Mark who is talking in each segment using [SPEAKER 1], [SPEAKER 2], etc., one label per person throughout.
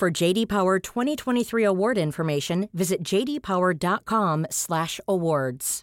[SPEAKER 1] For JD Power 2023 award information, visit jdpower.com/awards.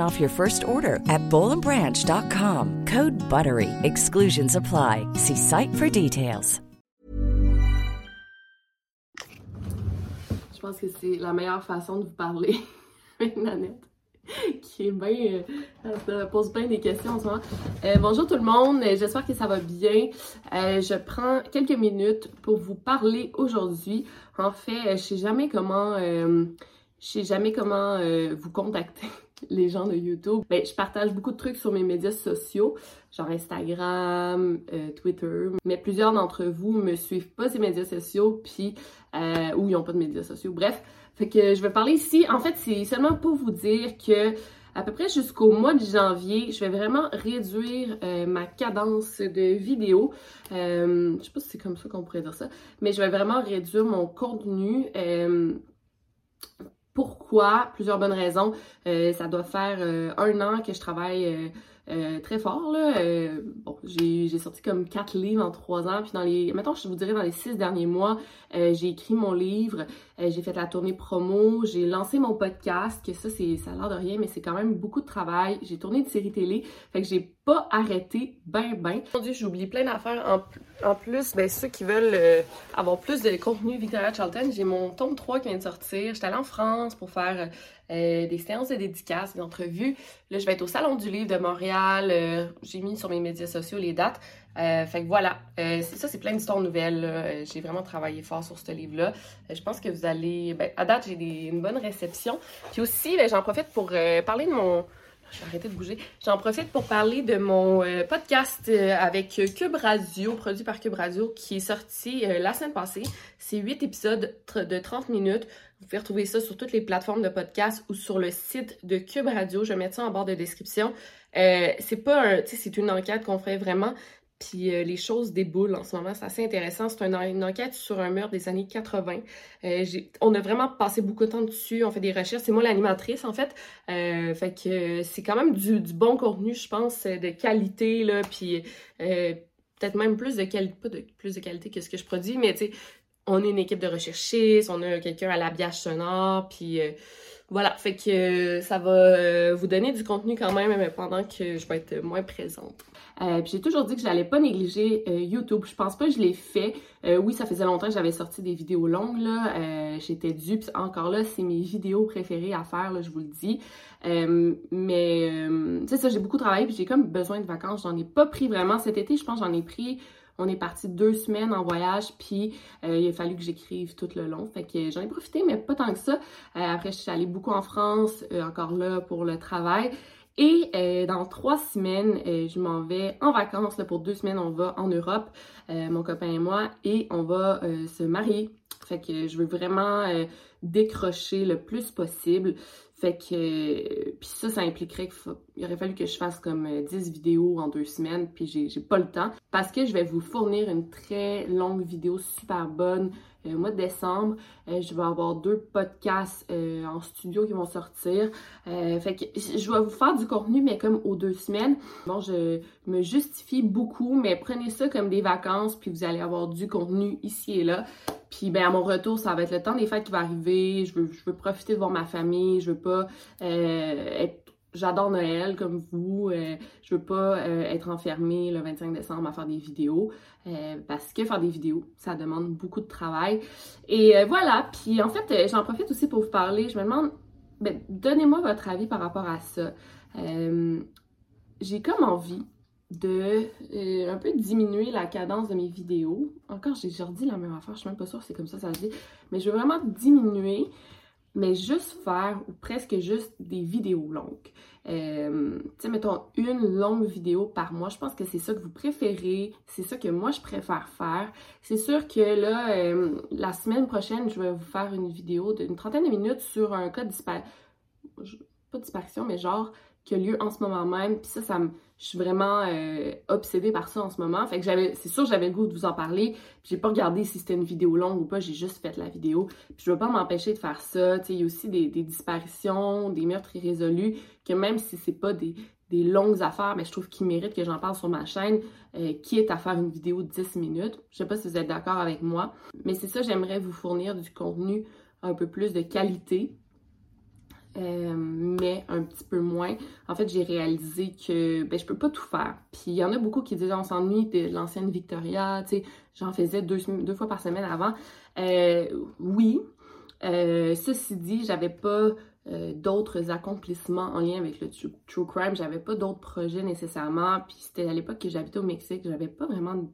[SPEAKER 2] off your first order at bowlandbranch.com. Code BUTTERY. Exclusions apply. See site for details.
[SPEAKER 3] Je pense que c'est la meilleure façon de vous parler avec Nanette, qui est bien. Euh, pose bien des questions en ce moment. Euh, bonjour tout le monde, j'espère que ça va bien. Euh, je prends quelques minutes pour vous parler aujourd'hui. En fait, je sais jamais comment. je sais jamais comment vous contacter les gens de YouTube. Ben, je partage beaucoup de trucs sur mes médias sociaux, genre Instagram, Twitter, mais plusieurs d'entre vous me suivent pas ces médias sociaux, puis euh, ou ils n'ont pas de médias sociaux. Bref, fait que je vais parler ici. En fait, c'est seulement pour vous dire que à peu près jusqu'au mois de janvier, je vais vraiment réduire euh, ma cadence de vidéo. Euh, je sais pas si c'est comme ça qu'on pourrait dire ça, mais je vais vraiment réduire mon contenu. Euh, pourquoi? Plusieurs bonnes raisons. ça doit faire un an que je travaille euh, très fort. Là. Euh, bon, j'ai, sorti comme quatre livres en trois ans. Puis dans les. Mettons, je vous dirais dans les six derniers mois, euh, j'ai écrit mon livre, j'ai fait la tournée promo, j'ai lancé mon podcast, que ça, ça a l'air de rien, mais c'est quand même beaucoup de travail. J'ai tourné une série télé. Fait que j'ai pas arrêté ben ben. Aujourd'hui, j'ai oublié plein d'affaires. En, en plus, ben ceux qui veulent avoir plus de contenu Victoria Charlton, j'ai mon tome 3 qui vient de sortir. J'étais allée en France pour faire euh, des séances de dédicaces, des. Là, je vais être au Salon du Livre de Montréal. Euh, j'ai mis sur mes médias sociaux les dates. Euh, fait que voilà, ça, c'est plein d'histoires nouvelles. J'ai vraiment travaillé fort sur ce livre-là. je pense que vous allez... Ben, à date, j'ai une bonne réception. Puis aussi, ben, j'en profite pour parler de mon je vais arrêter de bouger. J'en profite pour parler de mon podcast avec Cube Radio, produit par Cube Radio, qui est sorti la semaine passée. C'est huit épisodes de 30 minutes. Vous pouvez retrouver ça sur toutes les plateformes de podcast ou sur le site de Cube Radio. Je vais mettre ça en barre de description. Euh, c'est pas un, c'est une enquête qu'on fait vraiment. Puis euh, les choses déboulent en ce moment, c'est assez intéressant. C'est une, enquête sur un meurtre des années 80. Euh, on a vraiment passé beaucoup de temps dessus, on fait des recherches. C'est moi l'animatrice en fait. fait que c'est quand même du, bon contenu, je pense, de qualité là. Puis peut-être même plus de qualité, pas de plus de qualité que ce que je produis, mais tu sais, on est une équipe de recherchistes, on a quelqu'un à l'habillage sonore, puis euh, voilà, fait que euh, ça va euh, vous donner du contenu quand même, pendant que je vais être moins présente. puis j'ai toujours dit que je n'allais pas négliger YouTube. Je pense pas que je l'ai fait. oui, ça faisait longtemps que j'avais sorti des vidéos longues, là. J'étais due, puis encore là, c'est mes vidéos préférées à faire, là, je vous le dis. mais, sais ça, j'ai beaucoup travaillé, puis j'ai comme besoin de vacances. J'en ai pas pris vraiment cet été. Je pense j'en ai pris on est parti deux semaines en voyage, puis euh, il a fallu que j'écrive tout le long. Fait que j'en ai profité, mais pas tant que ça. Euh, après, je suis allée beaucoup en France, euh, encore là pour le travail. Et dans trois semaines, je m'en vais en vacances. Pour deux semaines, on va en Europe, mon copain et moi, et on va se marier. Fait que je veux vraiment décrocher le plus possible. Fait que, puis ça, ça impliquerait qu'il aurait fallu que je fasse comme 10 euh, vidéos en deux semaines, puis j'ai pas le temps. Parce que je vais vous fournir une très longue vidéo super bonne euh, mois de décembre. Euh, je vais avoir deux podcasts en studio qui vont sortir. fait que je vais vous faire du contenu, mais comme aux deux semaines. Bon, je me justifie beaucoup, mais prenez ça comme des vacances, puis vous allez avoir du contenu ici et là. Puis ben à mon retour, ça va être le temps des fêtes qui va arriver. Je veux, je veux profiter de voir ma famille. Je veux pas euh, être j'adore Noël comme vous. Euh, je veux pas euh, être enfermée le 25 décembre à faire des vidéos euh, parce que faire des vidéos, ça demande beaucoup de travail. Et voilà. Puis en fait, j'en profite aussi pour vous parler. Je me demande, ben, donnez-moi votre avis par rapport à ça. J'ai comme envie de un peu diminuer la cadence de mes vidéos. Encore, j'ai redit la même affaire, je suis même pas sûre c'est comme ça ça se dit, mais je veux vraiment diminuer mais juste faire ou presque juste des vidéos longues. Euh, tu sais, mettons une longue vidéo par mois. Je pense que c'est ça que vous préférez. C'est ça que moi, je préfère faire. C'est sûr que là, euh, la semaine prochaine, je vais vous faire une vidéo d'une trentaine de minutes sur un cas de disparition. Pas de disparition, mais genre qui a lieu en ce moment même. Puis ça, ça me, je suis vraiment euh, obsédée par ça en ce moment. Fait que j'avais, c'est sûr, j'avais le goût de vous en parler. J'ai pas regardé si c'était une vidéo longue ou pas. J'ai juste fait la vidéo. Puis je veux pas m'empêcher de faire ça. Il y a aussi des, disparitions, des meurtres irrésolus que même si c'est pas des, longues affaires, mais je trouve qu'ils méritent que j'en parle sur ma chaîne, euh, qui est à faire une vidéo de 10 minutes. Je sais pas si vous êtes d'accord avec moi, mais c'est ça, j'aimerais vous fournir du contenu un peu plus de qualité, euh, mais un petit peu moins. En fait, j'ai réalisé que ben, je peux pas tout faire. Puis il y en a beaucoup qui disent on s'ennuie de l'ancienne Victoria, tu sais, j'en faisais deux, deux, fois par semaine avant. Euh, oui. Euh, ceci dit, j'avais pas d'autres accomplissements en lien avec le true, crime. J'avais pas d'autres projets nécessairement. Puis c'était à l'époque que j'habitais au Mexique. J'avais pas vraiment.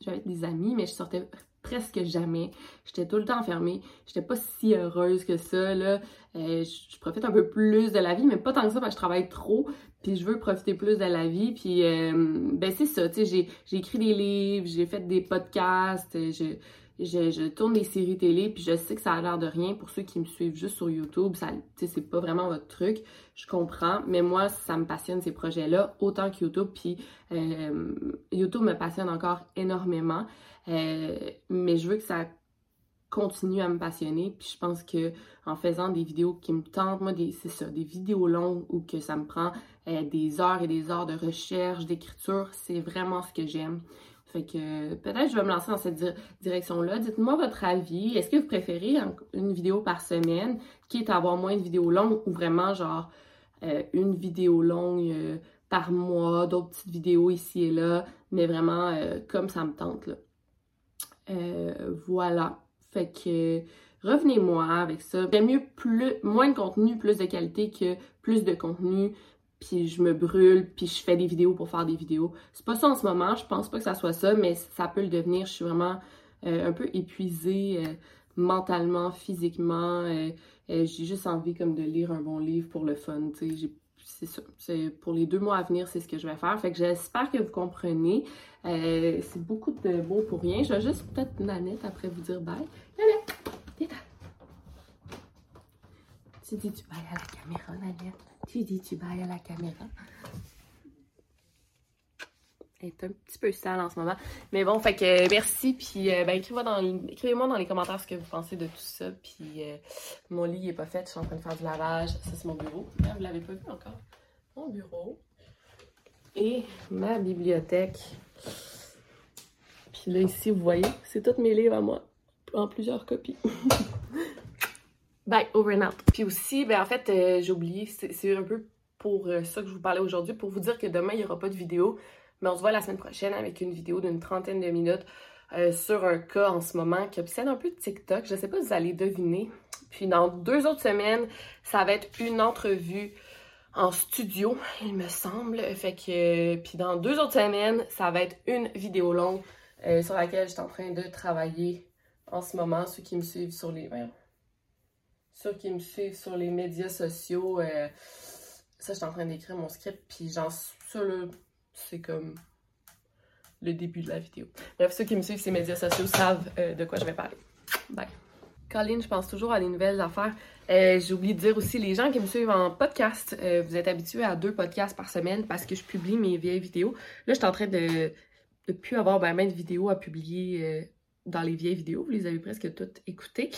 [SPEAKER 3] J'avais des amis, mais je sortais presque jamais. J'étais tout le temps enfermée. J'étais pas si heureuse que ça, là. Euh, je, profite un peu plus de la vie, mais pas tant que ça parce que je travaille trop. Puis je veux profiter plus de la vie. Puis, euh, ben c'est ça, j'ai écrit des livres, j'ai fait des podcasts, je, je, tourne des séries télé, puis je sais que ça a l'air de rien pour ceux qui me suivent juste sur YouTube. Ça, c'est pas vraiment votre truc, je comprends. Mais moi, ça me passionne ces projets-là, autant que YouTube. Puis euh, YouTube me passionne encore énormément. Euh, mais je veux que ça continue à me passionner. Puis je pense que en faisant des vidéos qui me tentent, moi, c'est ça, des vidéos longues ou que ça me prend euh, des heures et des heures de recherche, d'écriture, c'est vraiment ce que j'aime. Fait que peut-être je vais me lancer dans cette direction-là. Dites-moi votre avis. Est-ce que vous préférez une vidéo par semaine, qui est avoir moins de vidéos longues ou vraiment genre euh, une vidéo longue euh, par mois, d'autres petites vidéos ici et là, mais vraiment euh, comme ça me tente là? voilà. Fait que revenez-moi avec ça. J'aime mieux plus, moins de contenu, plus de qualité que plus de contenu puis je me brûle, puis je fais des vidéos pour faire des vidéos. C'est pas ça en ce moment, je pense pas que ça soit ça, mais ça peut le devenir. Je suis vraiment euh, un peu épuisée euh, mentalement, physiquement. Euh, j'ai juste envie comme de lire un bon livre pour le fun, tu sais. C'est ça. Pour les deux mois à venir, c'est ce que je vais faire. Fait que j'espère que vous comprenez. c'est beaucoup de mots pour rien. Je vais juste peut-être Nanette après vous dire bye. Nanette, viens Tu dis tu bye à la caméra, Nanette? Tu dis tu bailles à la caméra. Elle est un petit peu sale en ce moment. Mais bon, fait que merci. Puis euh, ben, écrivez-moi dans, dans, les commentaires ce que vous pensez de tout ça. Puis euh, mon lit n'est pas fait. Je suis en train de faire du lavage. Ça, c'est mon bureau. Ah, vous l'avez pas vu encore. Mon bureau. Et ma bibliothèque. Puis là, ici, vous voyez, c'est tous mes livres à moi. En plusieurs copies. Bye, over and out. Puis aussi, ben en fait, euh, j'ai oublié, c'est un peu pour euh, ça que je vous parlais aujourd'hui, pour vous dire que demain, il n'y aura pas de vidéo, mais on se voit la semaine prochaine avec une vidéo d'une trentaine de minutes euh, sur un cas en ce moment qui obsède un peu de TikTok. Je ne sais pas si vous allez deviner. Puis dans deux autres semaines, ça va être une entrevue en studio, il me semble. Fait que, puis dans deux autres semaines, ça va être une vidéo longue sur laquelle je suis en train de travailler en ce moment. Ceux qui me suivent sur les ceux qui me suivent sur les médias sociaux, euh, ça, je suis en train d'écrire mon script, puis genre, ça, là, c'est comme le début de la vidéo. Bref, ceux qui me suivent sur les médias sociaux savent euh, de quoi je vais parler. Bye. Colline, je pense toujours à des nouvelles affaires. Euh, j'ai oublié de dire aussi, les gens qui me suivent en podcast, vous êtes habitués à deux podcasts par semaine parce que je publie mes vieilles vidéos. Là, je suis en train de ne plus avoir ben, de vidéos à publier dans les vieilles vidéos. Vous les avez presque toutes écoutées.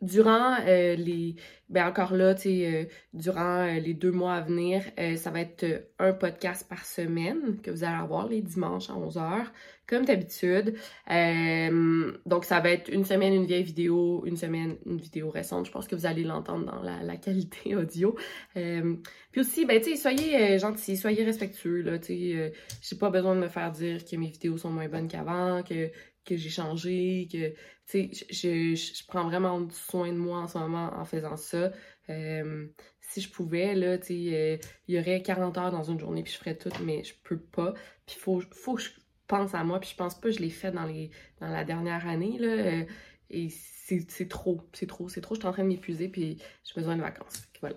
[SPEAKER 3] Durant les ben encore là, tu sais, durant les deux mois à venir, ça va être un podcast par semaine que vous allez avoir les dimanches à 11h, comme d'habitude. donc, ça va être une semaine une vieille vidéo, une semaine une vidéo récente. Je pense que vous allez l'entendre dans la, la, qualité audio. puis aussi, ben, tu soyez gentils, soyez respectueux, là, tu. J'ai pas besoin de me faire dire que mes vidéos sont moins bonnes qu'avant, que que j'ai changé, que, tu sais, je, je, prends vraiment soin de moi en ce moment en faisant ça. Euh, si je pouvais, là, tu sais, euh, il y aurait 40 heures dans une journée, puis je ferais tout, mais je peux pas. Puis il faut, faut que je pense à moi, puis je pense pas que je l'ai fait dans, les, dans la dernière année, là. Euh, et c'est trop, c'est trop, c'est trop. Je suis en train de m'épuiser, puis j'ai besoin de vacances. Voilà.